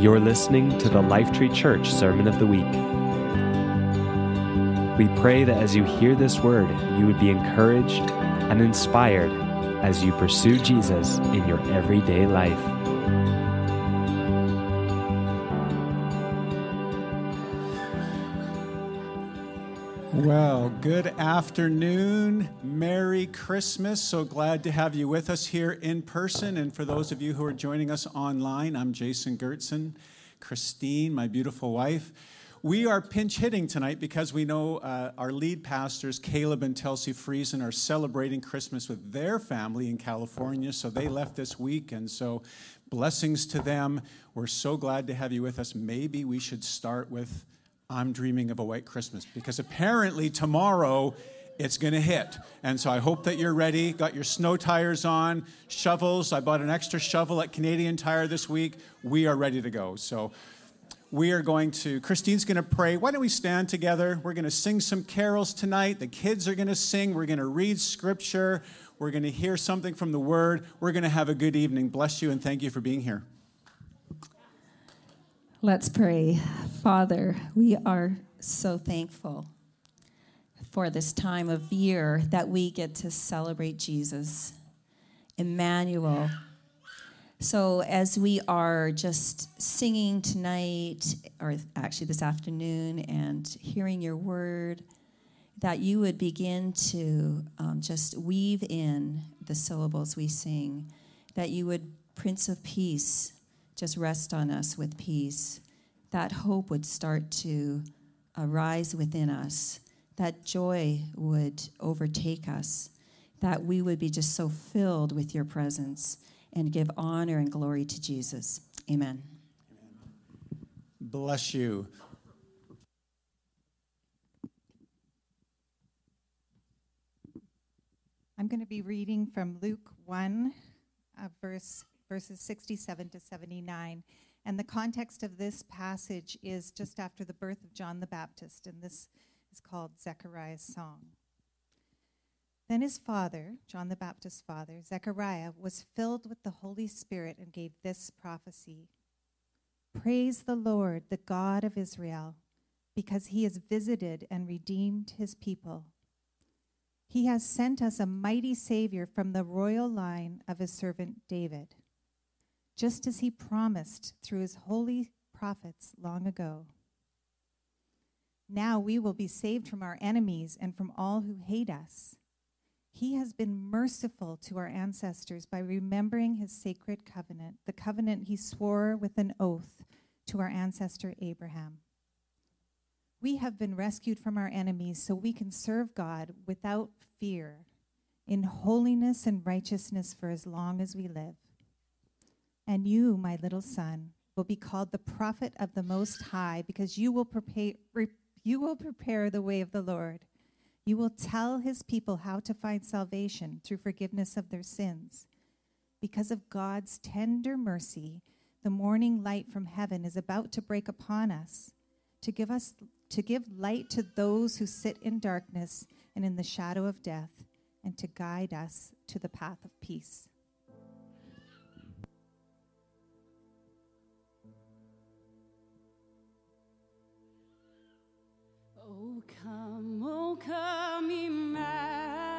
You're listening to the Lifetree Church Sermon of the Week. We pray that as you hear this word, you would be encouraged and inspired as you pursue Jesus in your everyday life. Good afternoon. Merry Christmas. So glad to have you with us here in person. And for those of you who are joining us online, I'm Jason Gertson, Christine, my beautiful wife. We are pinch hitting tonight because we know uh, our lead pastors, Caleb and Telsey Friesen, are celebrating Christmas with their family in California. So they left this week. And so blessings to them. We're so glad to have you with us. Maybe we should start with I'm dreaming of a white Christmas because apparently tomorrow it's going to hit. And so I hope that you're ready. Got your snow tires on, shovels. I bought an extra shovel at Canadian Tire this week. We are ready to go. So we are going to, Christine's going to pray. Why don't we stand together? We're going to sing some carols tonight. The kids are going to sing. We're going to read scripture. We're going to hear something from the word. We're going to have a good evening. Bless you and thank you for being here. Let's pray. Father, we are so thankful for this time of year that we get to celebrate Jesus, Emmanuel. So, as we are just singing tonight, or actually this afternoon, and hearing your word, that you would begin to um, just weave in the syllables we sing, that you would, Prince of Peace, just rest on us with peace. That hope would start to arise within us. That joy would overtake us. That we would be just so filled with your presence and give honor and glory to Jesus. Amen. Bless you. I'm going to be reading from Luke 1, uh, verse, verses 67 to 79. And the context of this passage is just after the birth of John the Baptist, and this is called Zechariah's song. Then his father, John the Baptist's father, Zechariah, was filled with the Holy Spirit and gave this prophecy Praise the Lord, the God of Israel, because he has visited and redeemed his people. He has sent us a mighty Savior from the royal line of his servant David just as he promised through his holy prophets long ago. Now we will be saved from our enemies and from all who hate us. He has been merciful to our ancestors by remembering his sacred covenant, the covenant he swore with an oath to our ancestor Abraham. We have been rescued from our enemies so we can serve God without fear, in holiness and righteousness for as long as we live. And you, my little son, will be called the prophet of the Most High, because you will prepare, you will prepare the way of the Lord. You will tell his people how to find salvation through forgiveness of their sins. Because of God's tender mercy, the morning light from heaven is about to break upon us to give us to give light to those who sit in darkness and in the shadow of death and to guide us to the path of peace. Oh, come, oh, come, Emmanuel.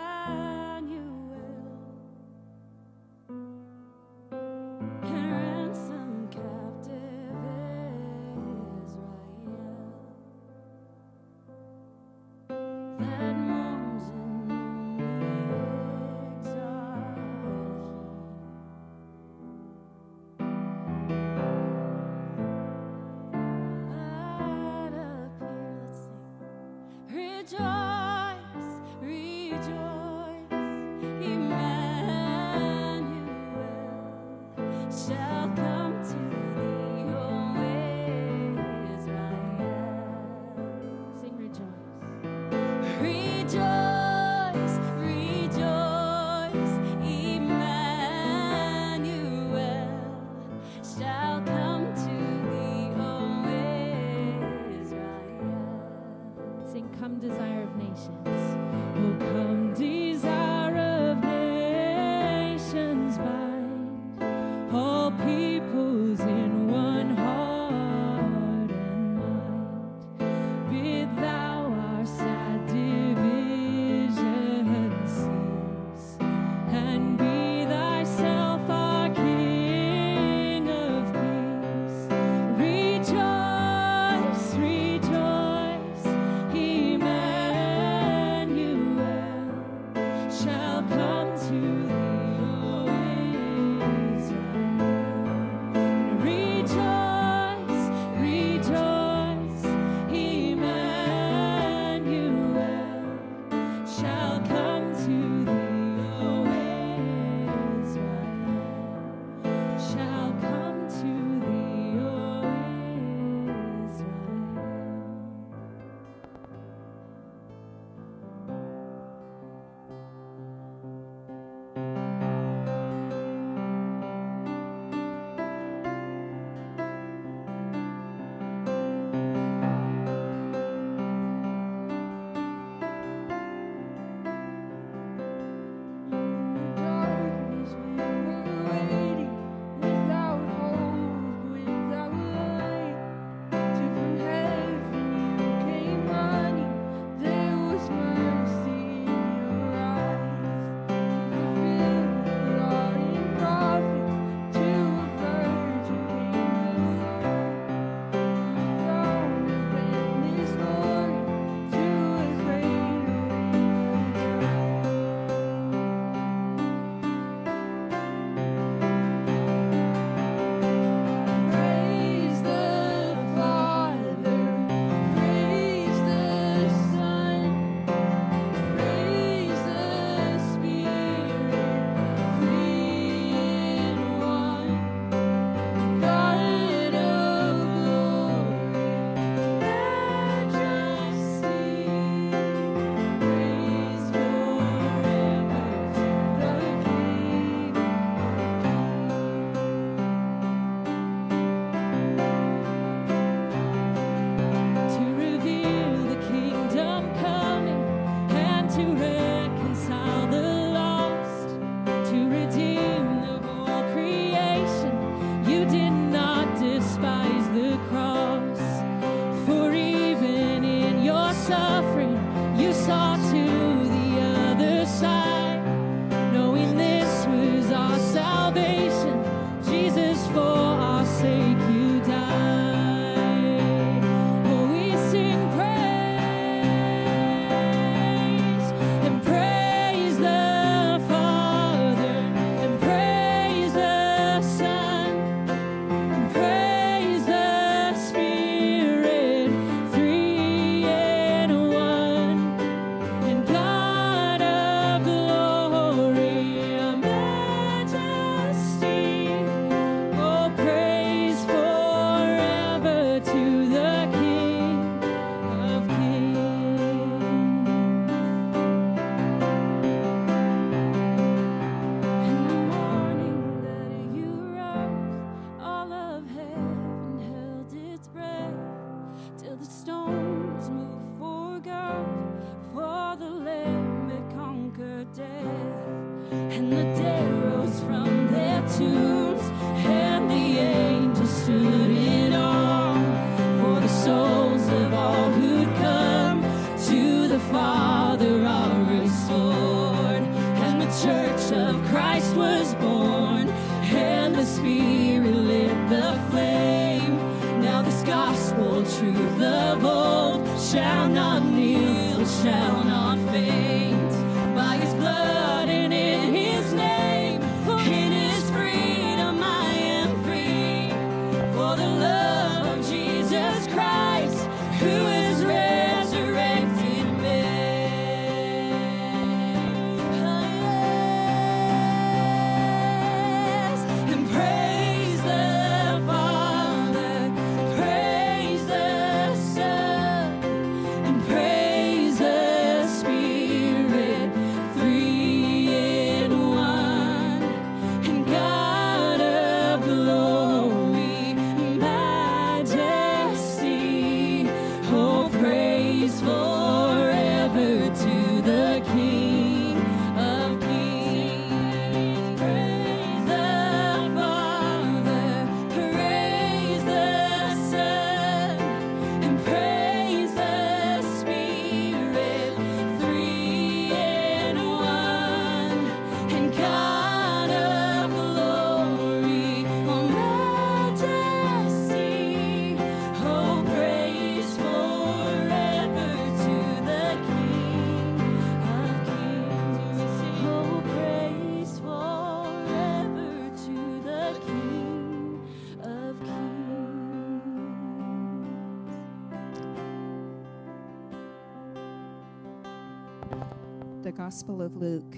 Gospel of Luke,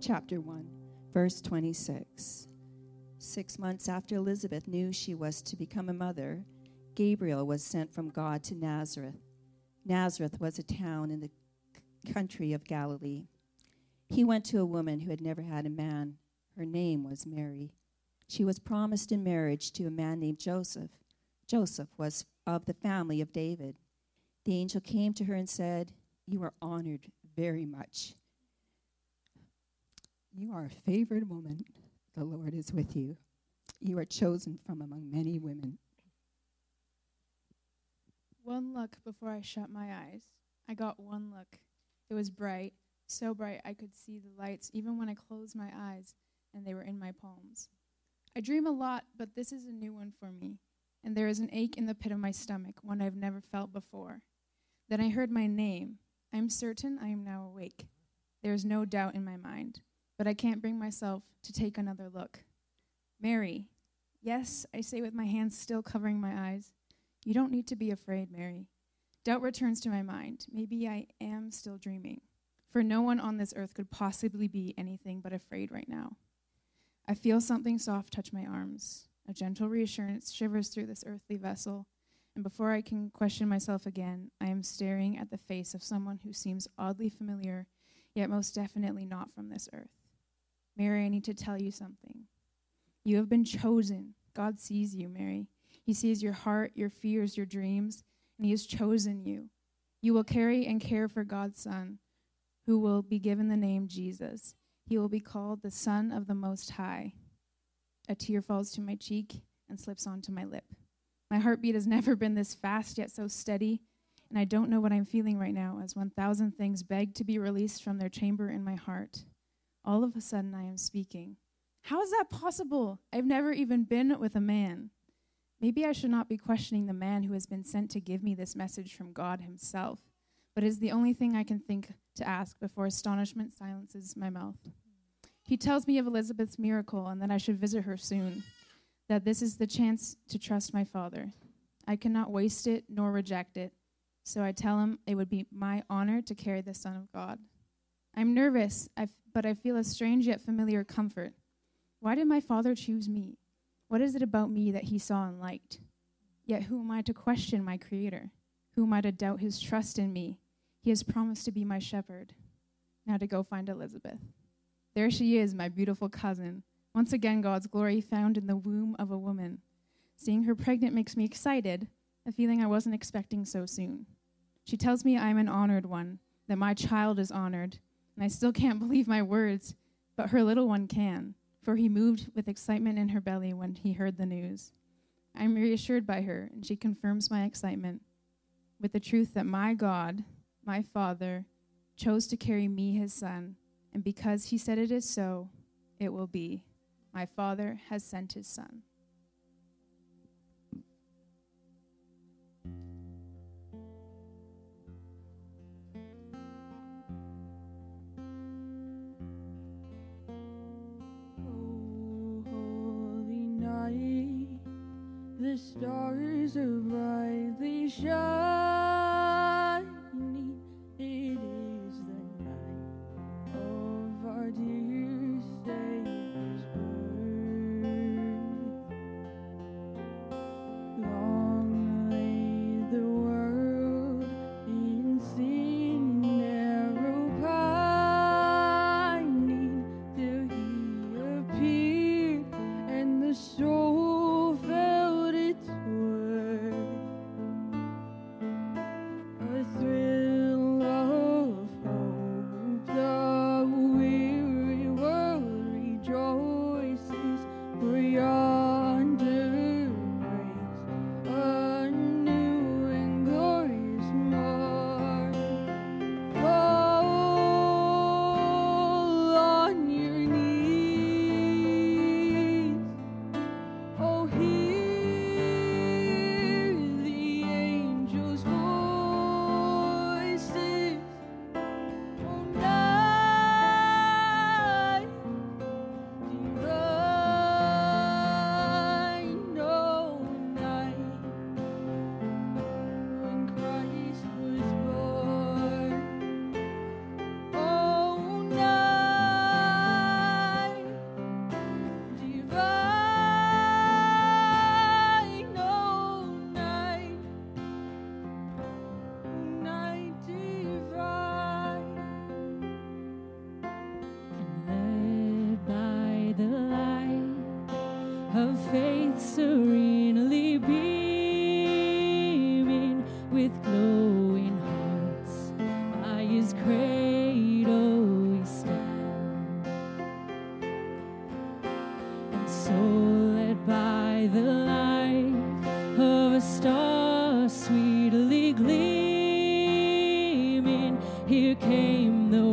chapter 1, verse 26. Six months after Elizabeth knew she was to become a mother, Gabriel was sent from God to Nazareth. Nazareth was a town in the country of Galilee. He went to a woman who had never had a man. Her name was Mary. She was promised in marriage to a man named Joseph. Joseph was of the family of David. The angel came to her and said, You are honored very much. You are a favored woman. The Lord is with you. You are chosen from among many women. One look before I shut my eyes. I got one look. It was bright, so bright I could see the lights even when I closed my eyes and they were in my palms. I dream a lot, but this is a new one for me, and there is an ache in the pit of my stomach, one I've never felt before. Then I heard my name. I am certain I am now awake. There is no doubt in my mind, but I can't bring myself to take another look. Mary. Yes, I say with my hands still covering my eyes. You don't need to be afraid, Mary. Doubt returns to my mind. Maybe I am still dreaming. For no one on this earth could possibly be anything but afraid right now. I feel something soft touch my arms. A gentle reassurance shivers through this earthly vessel, and before I can question myself again, I am staring at the face of someone who seems oddly familiar, yet most definitely not from this earth. Mary, I need to tell you something. You have been chosen. God sees you, Mary. He sees your heart, your fears, your dreams, and He has chosen you. You will carry and care for God's Son, who will be given the name Jesus. He will be called the Son of the Most High. A tear falls to my cheek and slips onto my lip. My heartbeat has never been this fast, yet so steady, and I don't know what I'm feeling right now as 1,000 things beg to be released from their chamber in my heart. All of a sudden, I am speaking. How is that possible? I've never even been with a man. Maybe I should not be questioning the man who has been sent to give me this message from God Himself, but it is the only thing I can think to ask before astonishment silences my mouth. He tells me of Elizabeth's miracle and that I should visit her soon, that this is the chance to trust my Father. I cannot waste it nor reject it, so I tell him it would be my honor to carry the Son of God. I'm nervous, but I feel a strange yet familiar comfort. Why did my Father choose me? What is it about me that he saw and liked? Yet who am I to question my Creator? Who am I to doubt his trust in me? He has promised to be my shepherd. Now to go find Elizabeth. There she is, my beautiful cousin. Once again, God's glory found in the womb of a woman. Seeing her pregnant makes me excited, a feeling I wasn't expecting so soon. She tells me I'm an honored one, that my child is honored, and I still can't believe my words, but her little one can, for he moved with excitement in her belly when he heard the news. I'm reassured by her, and she confirms my excitement with the truth that my God, my Father, chose to carry me, his son, and because he said it is so, it will be. My Father has sent his Son. The stars are brightly shining. Here came the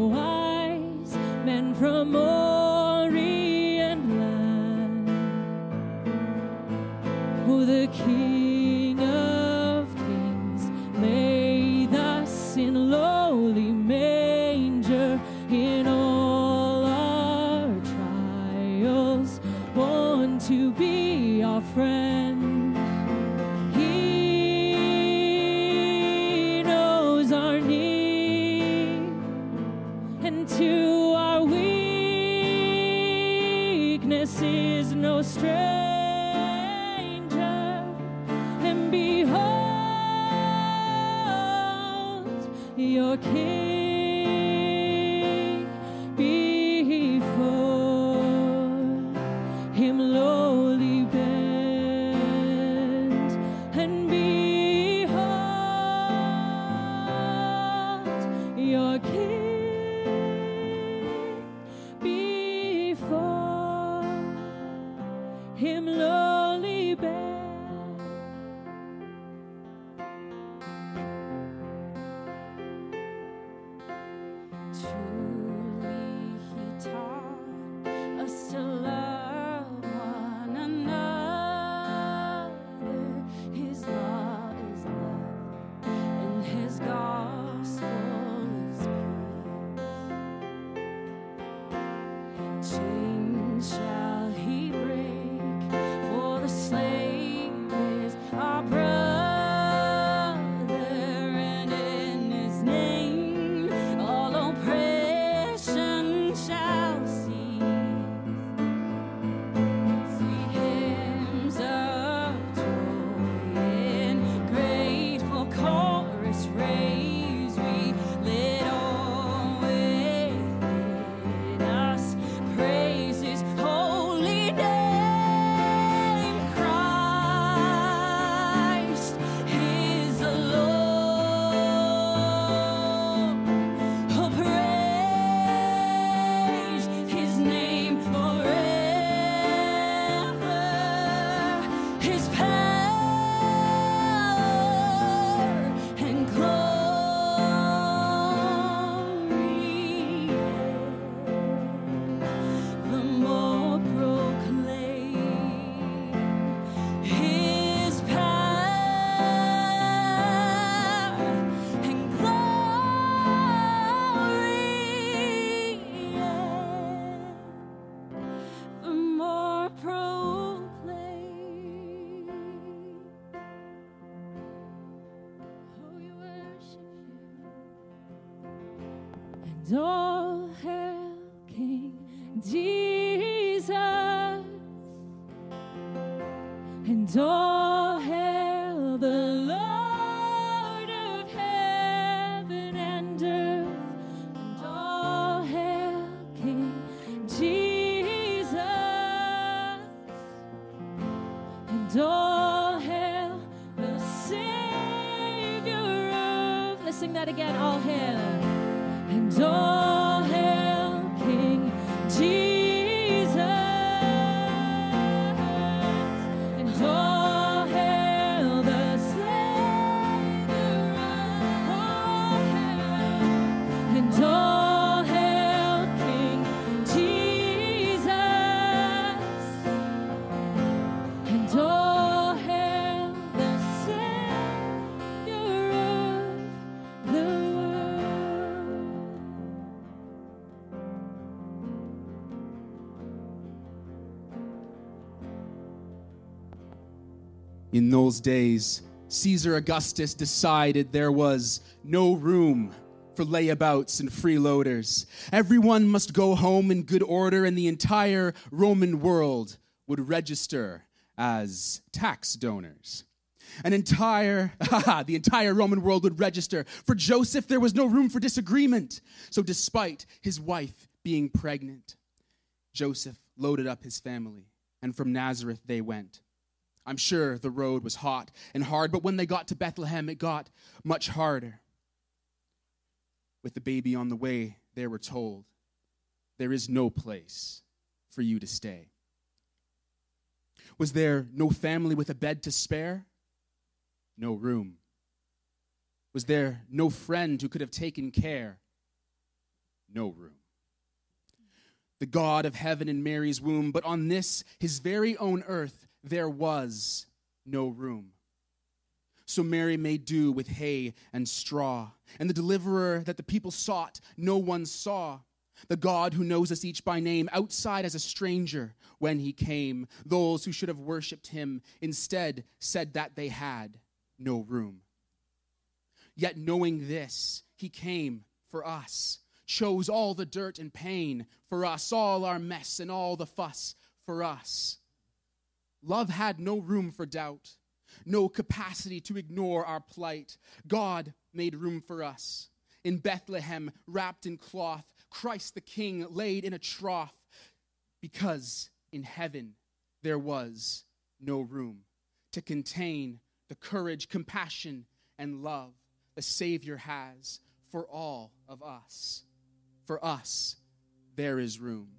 again. All hail, Days, Caesar Augustus decided there was no room for layabouts and freeloaders. Everyone must go home in good order, and the entire Roman world would register as tax donors. An entire, the entire Roman world would register. For Joseph, there was no room for disagreement. So, despite his wife being pregnant, Joseph loaded up his family, and from Nazareth they went. I'm sure the road was hot and hard, but when they got to Bethlehem, it got much harder. With the baby on the way, they were told, There is no place for you to stay. Was there no family with a bed to spare? No room. Was there no friend who could have taken care? No room. The God of heaven in Mary's womb, but on this, his very own earth, there was no room. So Mary made do with hay and straw, and the deliverer that the people sought, no one saw. The God who knows us each by name, outside as a stranger when he came. Those who should have worshiped him instead said that they had no room. Yet knowing this, he came for us, chose all the dirt and pain for us, all our mess and all the fuss for us. Love had no room for doubt, no capacity to ignore our plight. God made room for us. In Bethlehem, wrapped in cloth, Christ the King laid in a trough, because in heaven there was no room to contain the courage, compassion, and love the Savior has for all of us. For us, there is room.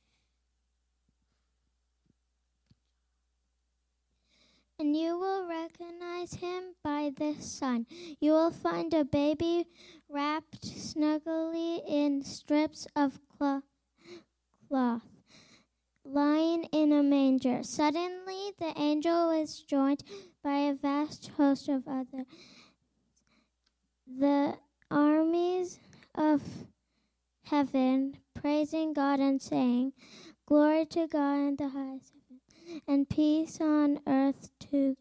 And you will recognize him by this sign. You will find a baby wrapped snugly in strips of clo- cloth, lying in a manger. Suddenly, the angel was joined by a vast host of other. The armies of heaven praising God and saying, Glory to God in the highest and peace on earth to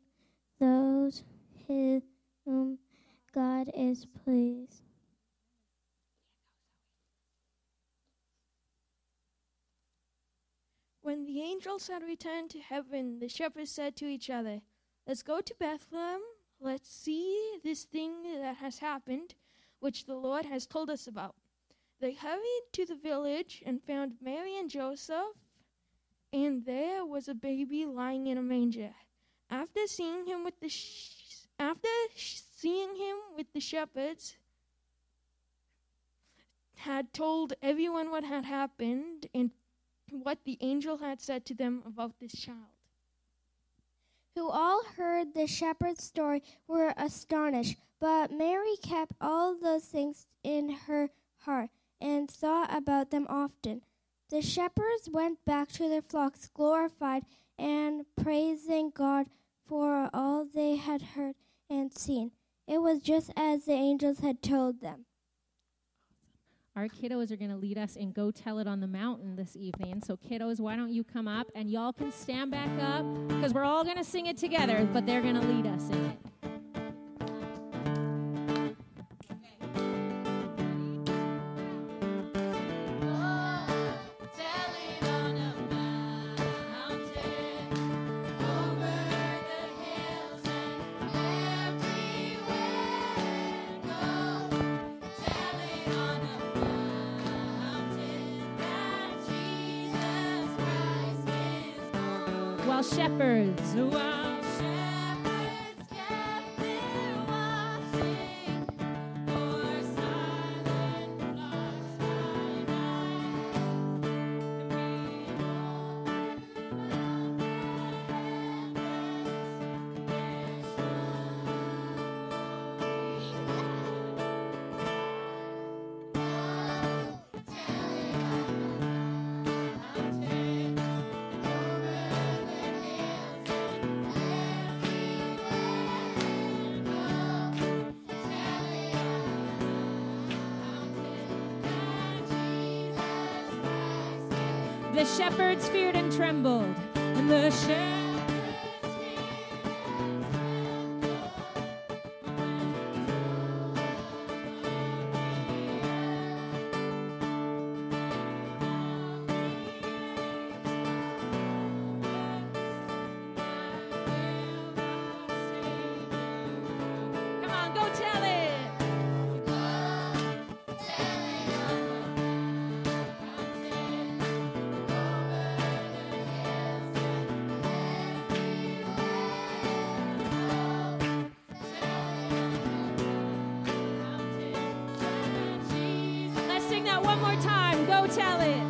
those who- whom God is pleased. When the angels had returned to heaven, the shepherds said to each other, Let's go to Bethlehem. Let's see this thing that has happened, which the Lord has told us about. They hurried to the village and found Mary and Joseph, and there was a baby lying in a manger. After seeing him with the sh- after sh- seeing him with the shepherds, had told everyone what had happened and what the angel had said to them about this child. who all heard the shepherd's story were astonished. But Mary kept all those things in her heart and thought about them often. The shepherds went back to their flocks, glorified and praising God for all they had heard and seen. It was just as the angels had told them. Our kiddos are going to lead us and Go Tell It on the Mountain this evening. So, kiddos, why don't you come up and y'all can stand back up because we're all going to sing it together, but they're going to lead us in it. Shepherds feared and trembled. Tell it.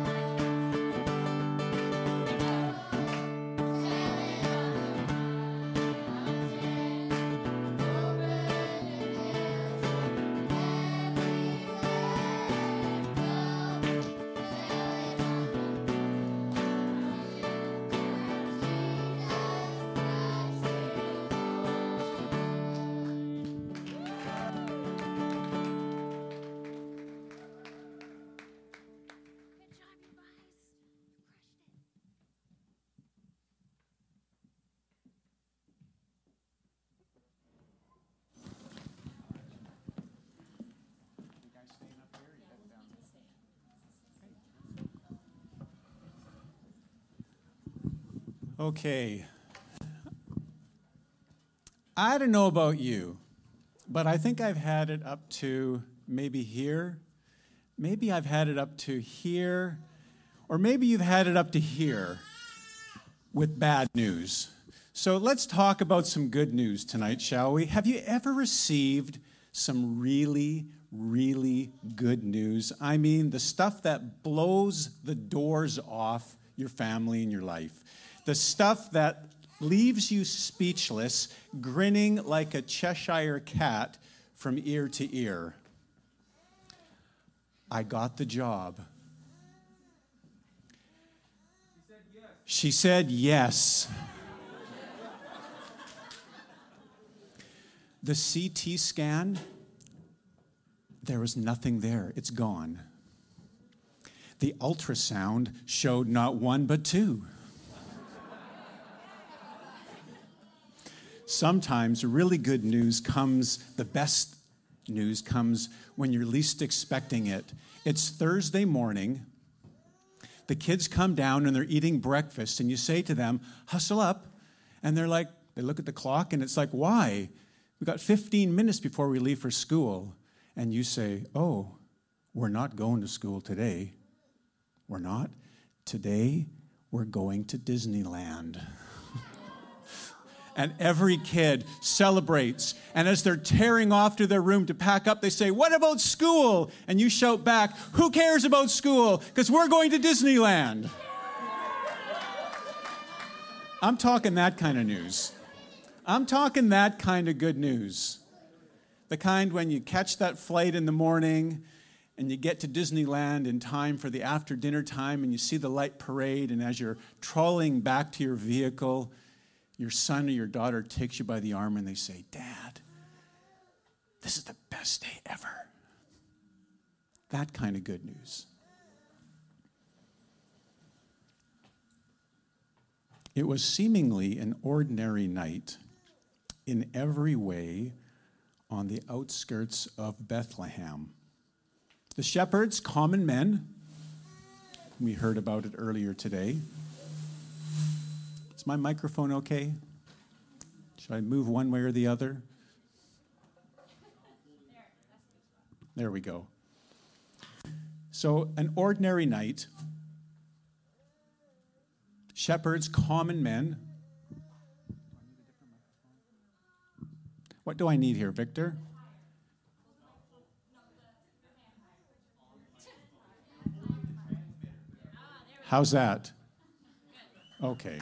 Okay. I don't know about you, but I think I've had it up to maybe here. Maybe I've had it up to here. Or maybe you've had it up to here with bad news. So let's talk about some good news tonight, shall we? Have you ever received some really, really good news? I mean, the stuff that blows the doors off your family and your life. The stuff that leaves you speechless, grinning like a Cheshire cat from ear to ear. I got the job. She said yes. The CT scan, there was nothing there. It's gone. The ultrasound showed not one but two. Sometimes really good news comes, the best news comes when you're least expecting it. It's Thursday morning. The kids come down and they're eating breakfast, and you say to them, Hustle up. And they're like, they look at the clock, and it's like, Why? We've got 15 minutes before we leave for school. And you say, Oh, we're not going to school today. We're not. Today, we're going to Disneyland. and every kid celebrates. And as they're tearing off to their room to pack up, they say, What about school? And you shout back, Who cares about school? Because we're going to Disneyland. I'm talking that kind of news. I'm talking that kind of good news. The kind when you catch that flight in the morning and you get to Disneyland in time for the after dinner time and you see the light parade, and as you're trolling back to your vehicle, your son or your daughter takes you by the arm and they say, Dad, this is the best day ever. That kind of good news. It was seemingly an ordinary night in every way on the outskirts of Bethlehem. The shepherds, common men, we heard about it earlier today. Is my microphone okay? Should I move one way or the other? There we go. So, an ordinary night, shepherds, common men. What do I need here, Victor? How's that? Okay.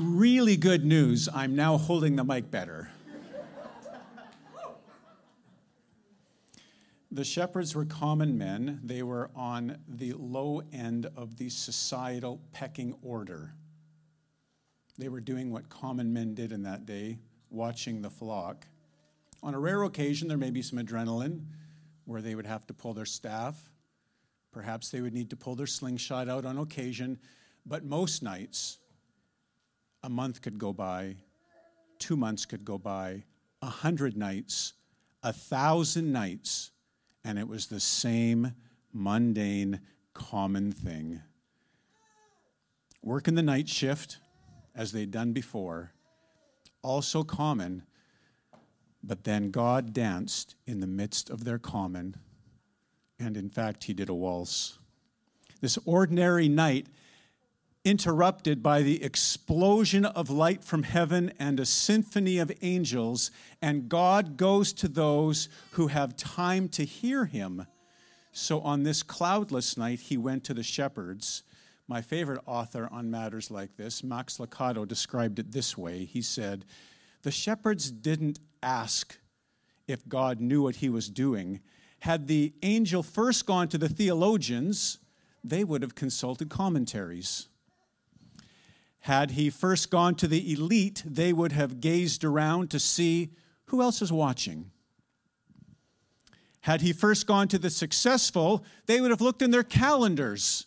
Really good news. I'm now holding the mic better. The shepherds were common men. They were on the low end of the societal pecking order. They were doing what common men did in that day, watching the flock. On a rare occasion, there may be some adrenaline, where they would have to pull their staff. Perhaps they would need to pull their slingshot out on occasion, but most nights, a month could go by, two months could go by, a hundred nights, a thousand nights, and it was the same mundane, common thing. Working the night shift, as they'd done before, also common, but then God danced in the midst of their common, and in fact, he did a waltz. This ordinary night interrupted by the explosion of light from heaven and a symphony of angels, and God goes to those who have time to hear him. So on this cloudless night, he went to the shepherds. My favorite author on matters like this, Max Lucado, described it this way. He said, The shepherds didn't ask if God knew what he was doing. Had the angel first gone to the theologians, they would have consulted commentaries. Had he first gone to the elite, they would have gazed around to see who else is watching. Had he first gone to the successful, they would have looked in their calendars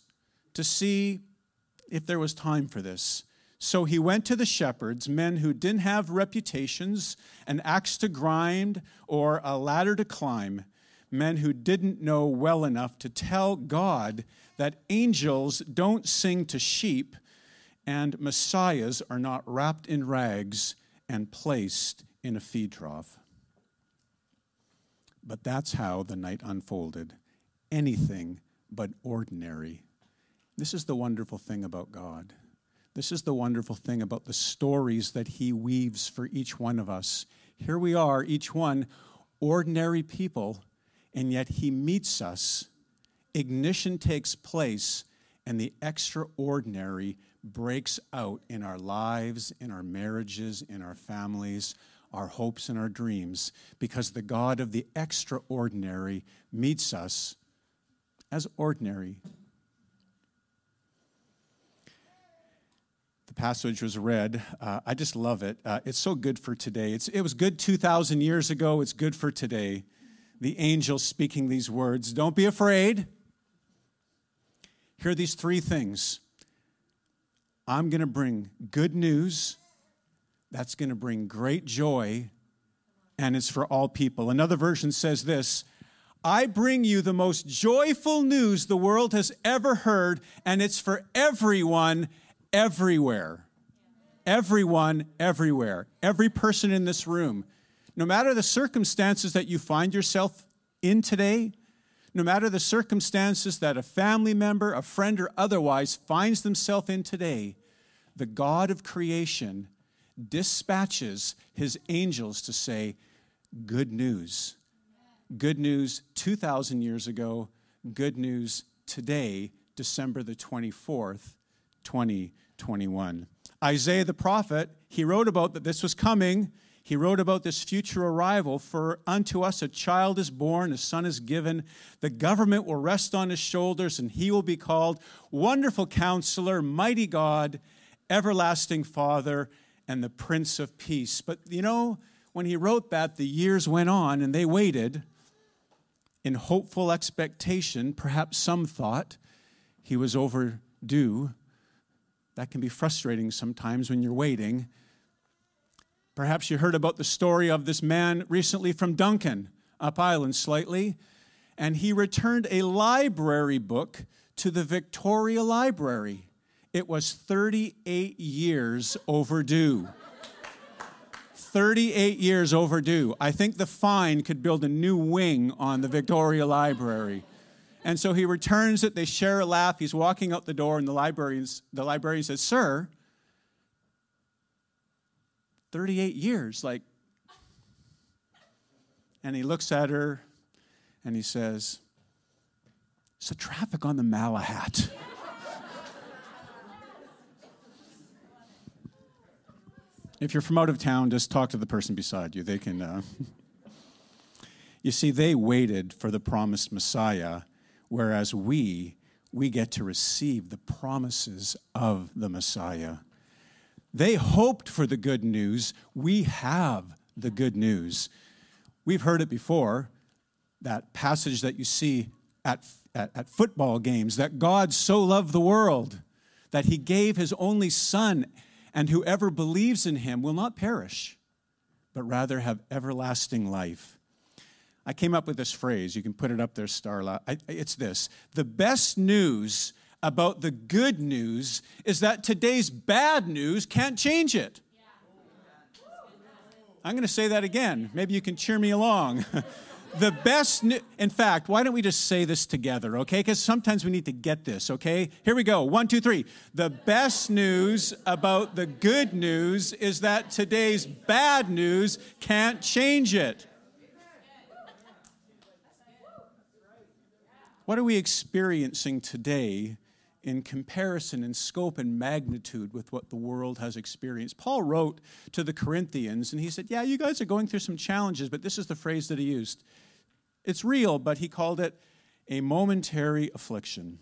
to see if there was time for this. So he went to the shepherds, men who didn't have reputations, an axe to grind, or a ladder to climb, men who didn't know well enough to tell God that angels don't sing to sheep and messiahs are not wrapped in rags and placed in a feed trough. But that's how the night unfolded. Anything but ordinary. This is the wonderful thing about God. This is the wonderful thing about the stories that He weaves for each one of us. Here we are, each one ordinary people, and yet He meets us. Ignition takes place, and the extraordinary breaks out in our lives, in our marriages, in our families, our hopes and our dreams, because the God of the extraordinary meets us as ordinary. The passage was read. Uh, I just love it. Uh, it's so good for today. It's, it was good 2,000 years ago. It's good for today. The angel speaking these words Don't be afraid. Hear these three things I'm going to bring good news that's going to bring great joy, and it's for all people. Another version says this I bring you the most joyful news the world has ever heard, and it's for everyone, everywhere. Everyone, everywhere. Every person in this room. No matter the circumstances that you find yourself in today, no matter the circumstances that a family member, a friend, or otherwise finds themselves in today, the God of creation dispatches his angels to say, Good news. Good news 2,000 years ago, good news today, December the 24th, 2021. Isaiah the prophet, he wrote about that this was coming. He wrote about this future arrival. For unto us a child is born, a son is given. The government will rest on his shoulders, and he will be called Wonderful Counselor, Mighty God, Everlasting Father, and the Prince of Peace. But you know, when he wrote that, the years went on and they waited in hopeful expectation. Perhaps some thought he was overdue. That can be frustrating sometimes when you're waiting. Perhaps you heard about the story of this man recently from Duncan, up island slightly, and he returned a library book to the Victoria Library. It was 38 years overdue. 38 years overdue. I think the fine could build a new wing on the Victoria Library. And so he returns it, they share a laugh. He's walking out the door, and the librarian, the librarian says, Sir, 38 years, like. And he looks at her and he says, It's the traffic on the Malahat. If you're from out of town, just talk to the person beside you. They can. Uh... you see, they waited for the promised Messiah, whereas we, we get to receive the promises of the Messiah. They hoped for the good news. We have the good news. We've heard it before. that passage that you see at, at, at football games that God so loved the world that he gave his only son, and whoever believes in him will not perish, but rather have everlasting life. I came up with this phrase. You can put it up there, Starla. I, it's this The best news about the good news is that today's bad news can't change it. I'm going to say that again. Maybe you can cheer me along. the best in fact why don't we just say this together okay because sometimes we need to get this okay here we go one two three the best news about the good news is that today's bad news can't change it what are we experiencing today in comparison in scope and magnitude with what the world has experienced. Paul wrote to the Corinthians and he said, Yeah, you guys are going through some challenges, but this is the phrase that he used. It's real, but he called it a momentary affliction.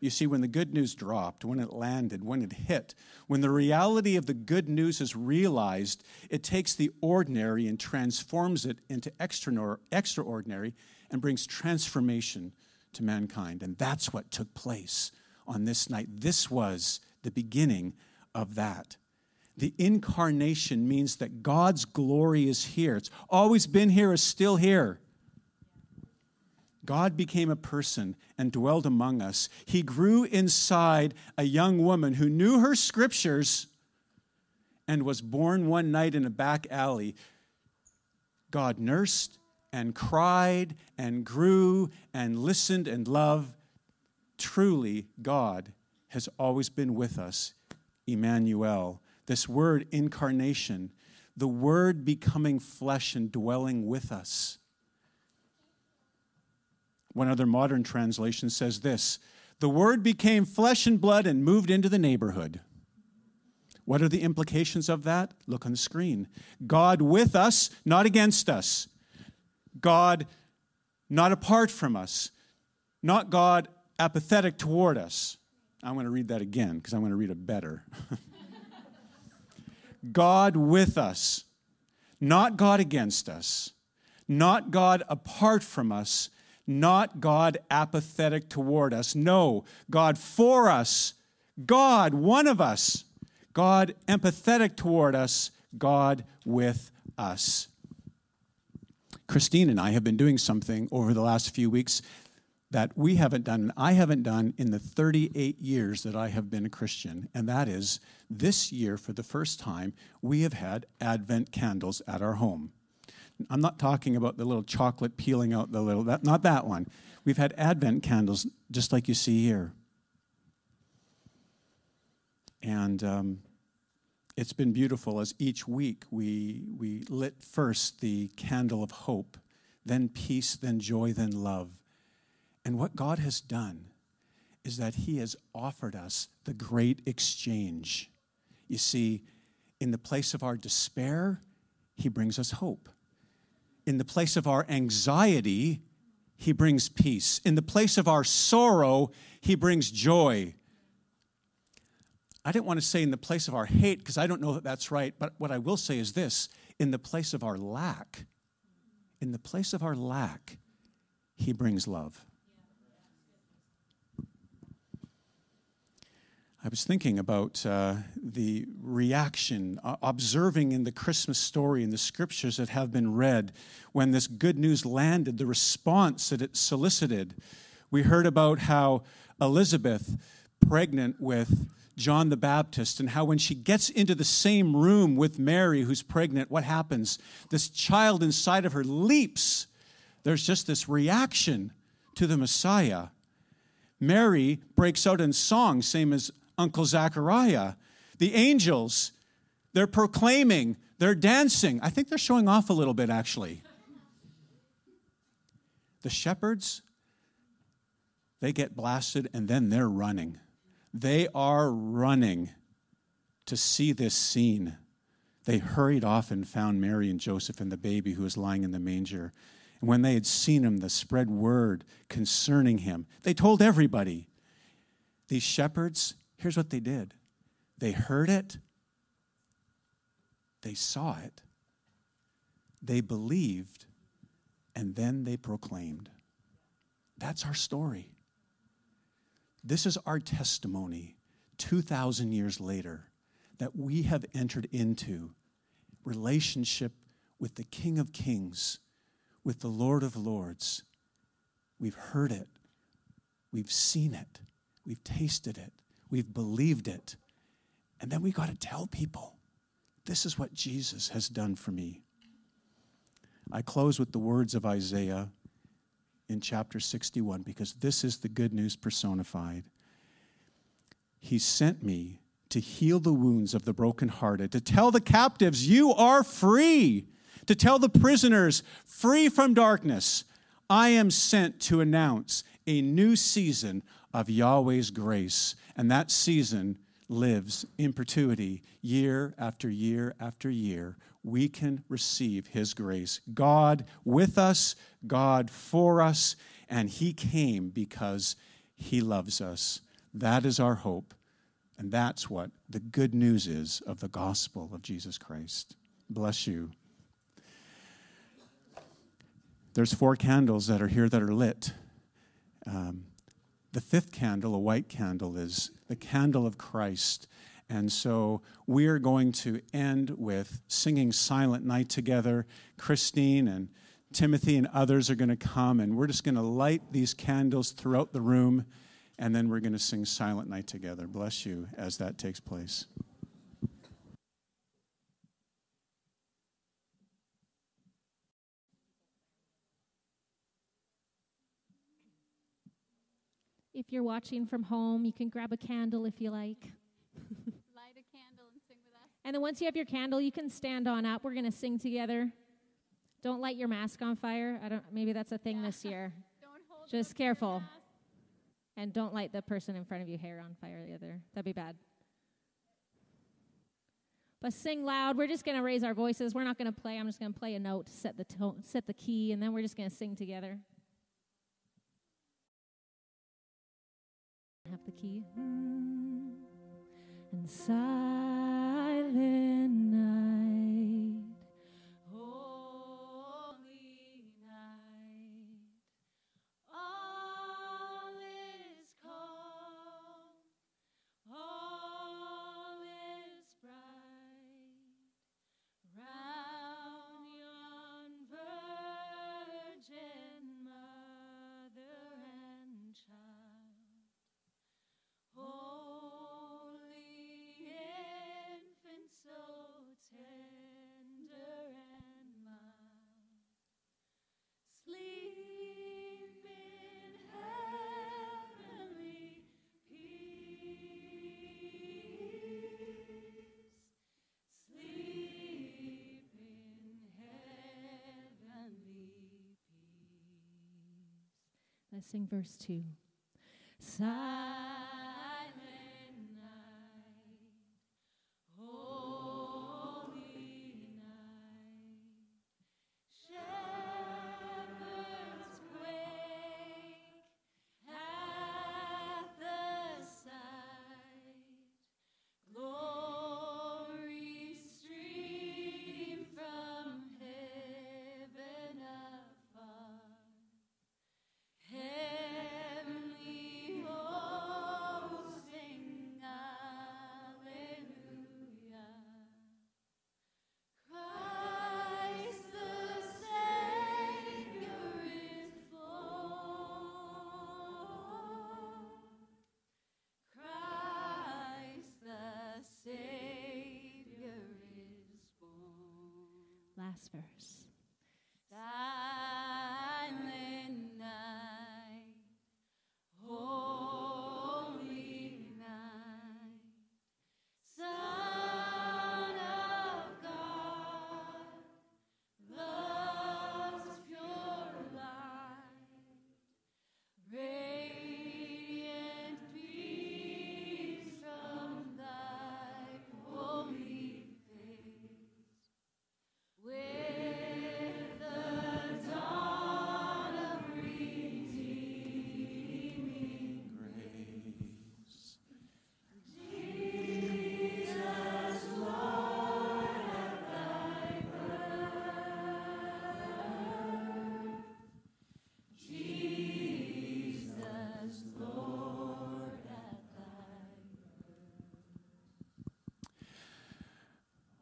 You see, when the good news dropped, when it landed, when it hit, when the reality of the good news is realized, it takes the ordinary and transforms it into extraordinary and brings transformation to mankind. And that's what took place on this night. This was the beginning of that. The incarnation means that God's glory is here. It's always been here, is still here. God became a person and dwelled among us. He grew inside a young woman who knew her scriptures and was born one night in a back alley. God nursed and cried and grew and listened and loved. Truly, God has always been with us, Emmanuel. This word incarnation, the word becoming flesh and dwelling with us. One other modern translation says this The word became flesh and blood and moved into the neighborhood. What are the implications of that? Look on the screen. God with us, not against us. God not apart from us, not God apathetic toward us. I'm going to read that again because I'm going to read it better. God with us, not God against us, not God apart from us, not God apathetic toward us. No, God for us, God one of us, God empathetic toward us, God with us. Christine and I have been doing something over the last few weeks that we haven't done, and I haven't done in the 38 years that I have been a Christian. And that is this year, for the first time, we have had Advent candles at our home. I'm not talking about the little chocolate peeling out the little, that, not that one. We've had Advent candles just like you see here. And um, it's been beautiful as each week we, we lit first the candle of hope, then peace, then joy, then love. And what God has done is that He has offered us the great exchange. You see, in the place of our despair, He brings us hope. In the place of our anxiety, He brings peace. In the place of our sorrow, He brings joy. I didn't want to say in the place of our hate because I don't know that that's right, but what I will say is this in the place of our lack, in the place of our lack, he brings love. I was thinking about uh, the reaction, uh, observing in the Christmas story in the scriptures that have been read when this good news landed, the response that it solicited. We heard about how Elizabeth, pregnant with John the Baptist and how when she gets into the same room with Mary, who's pregnant, what happens? This child inside of her leaps. There's just this reaction to the Messiah. Mary breaks out in song, same as Uncle Zachariah. The angels, they're proclaiming, they're dancing. I think they're showing off a little bit, actually. The shepherds, they get blasted and then they're running. They are running to see this scene. They hurried off and found Mary and Joseph and the baby who was lying in the manger. And when they had seen him, the spread word concerning him. They told everybody. These shepherds, here's what they did they heard it, they saw it, they believed, and then they proclaimed. That's our story. This is our testimony 2,000 years later that we have entered into relationship with the King of Kings, with the Lord of Lords. We've heard it, we've seen it, we've tasted it, we've believed it. And then we got to tell people this is what Jesus has done for me. I close with the words of Isaiah in chapter 61 because this is the good news personified. He sent me to heal the wounds of the brokenhearted, to tell the captives, You are free, to tell the prisoners, Free from darkness. I am sent to announce a new season of Yahweh's grace. And that season lives in perpetuity, year after year after year. We can receive His grace. God with us, God for us, and He came because He loves us. That is our hope. And that's what the good news is of the gospel of Jesus Christ. Bless you. There's four candles that are here that are lit. Um, the fifth candle, a white candle, is the candle of Christ. And so we are going to end with singing Silent Night together. Christine and Timothy and others are going to come, and we're just going to light these candles throughout the room, and then we're going to sing Silent Night together. Bless you as that takes place. If you're watching from home, you can grab a candle if you like. Light a candle and sing with us. And then once you have your candle, you can stand on up. We're going to sing together. Don't light your mask on fire. I don't maybe that's a thing yeah. this year. don't hold Just careful. And don't light the person in front of you hair on fire either. That'd be bad. But sing loud. We're just going to raise our voices. We're not going to play. I'm just going to play a note, set the tone, set the key, and then we're just going to sing together. Have the key. Mm. And silent sing verse 2. Silent Last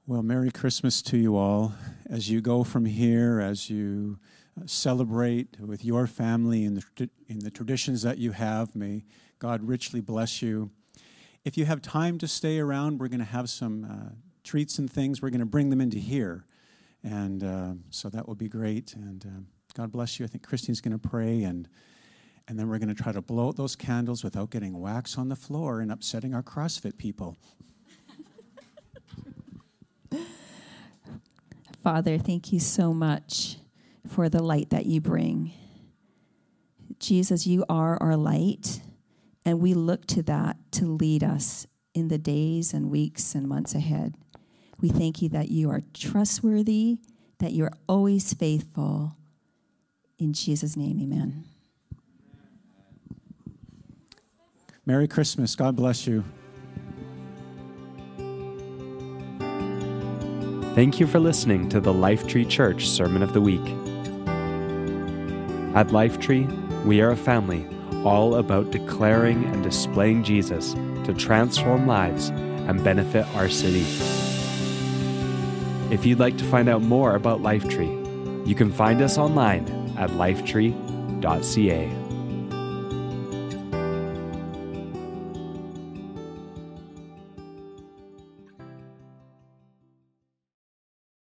Well, Merry Christmas to you all. As you go from here, as you uh, celebrate with your family in the, in the traditions that you have, may God richly bless you. If you have time to stay around, we're going to have some uh, treats and things. We're going to bring them into here. And uh, so that will be great. And uh, God bless you. I think Christine's going to pray, and, and then we're going to try to blow out those candles without getting wax on the floor and upsetting our CrossFit people. Father, thank you so much for the light that you bring. Jesus, you are our light, and we look to that to lead us in the days and weeks and months ahead. We thank you that you are trustworthy, that you're always faithful. In Jesus' name, amen. Merry Christmas. God bless you. Thank you for listening to the Lifetree Church Sermon of the Week. At Lifetree, we are a family all about declaring and displaying Jesus to transform lives and benefit our city. If you'd like to find out more about Lifetree, you can find us online at lifetree.ca.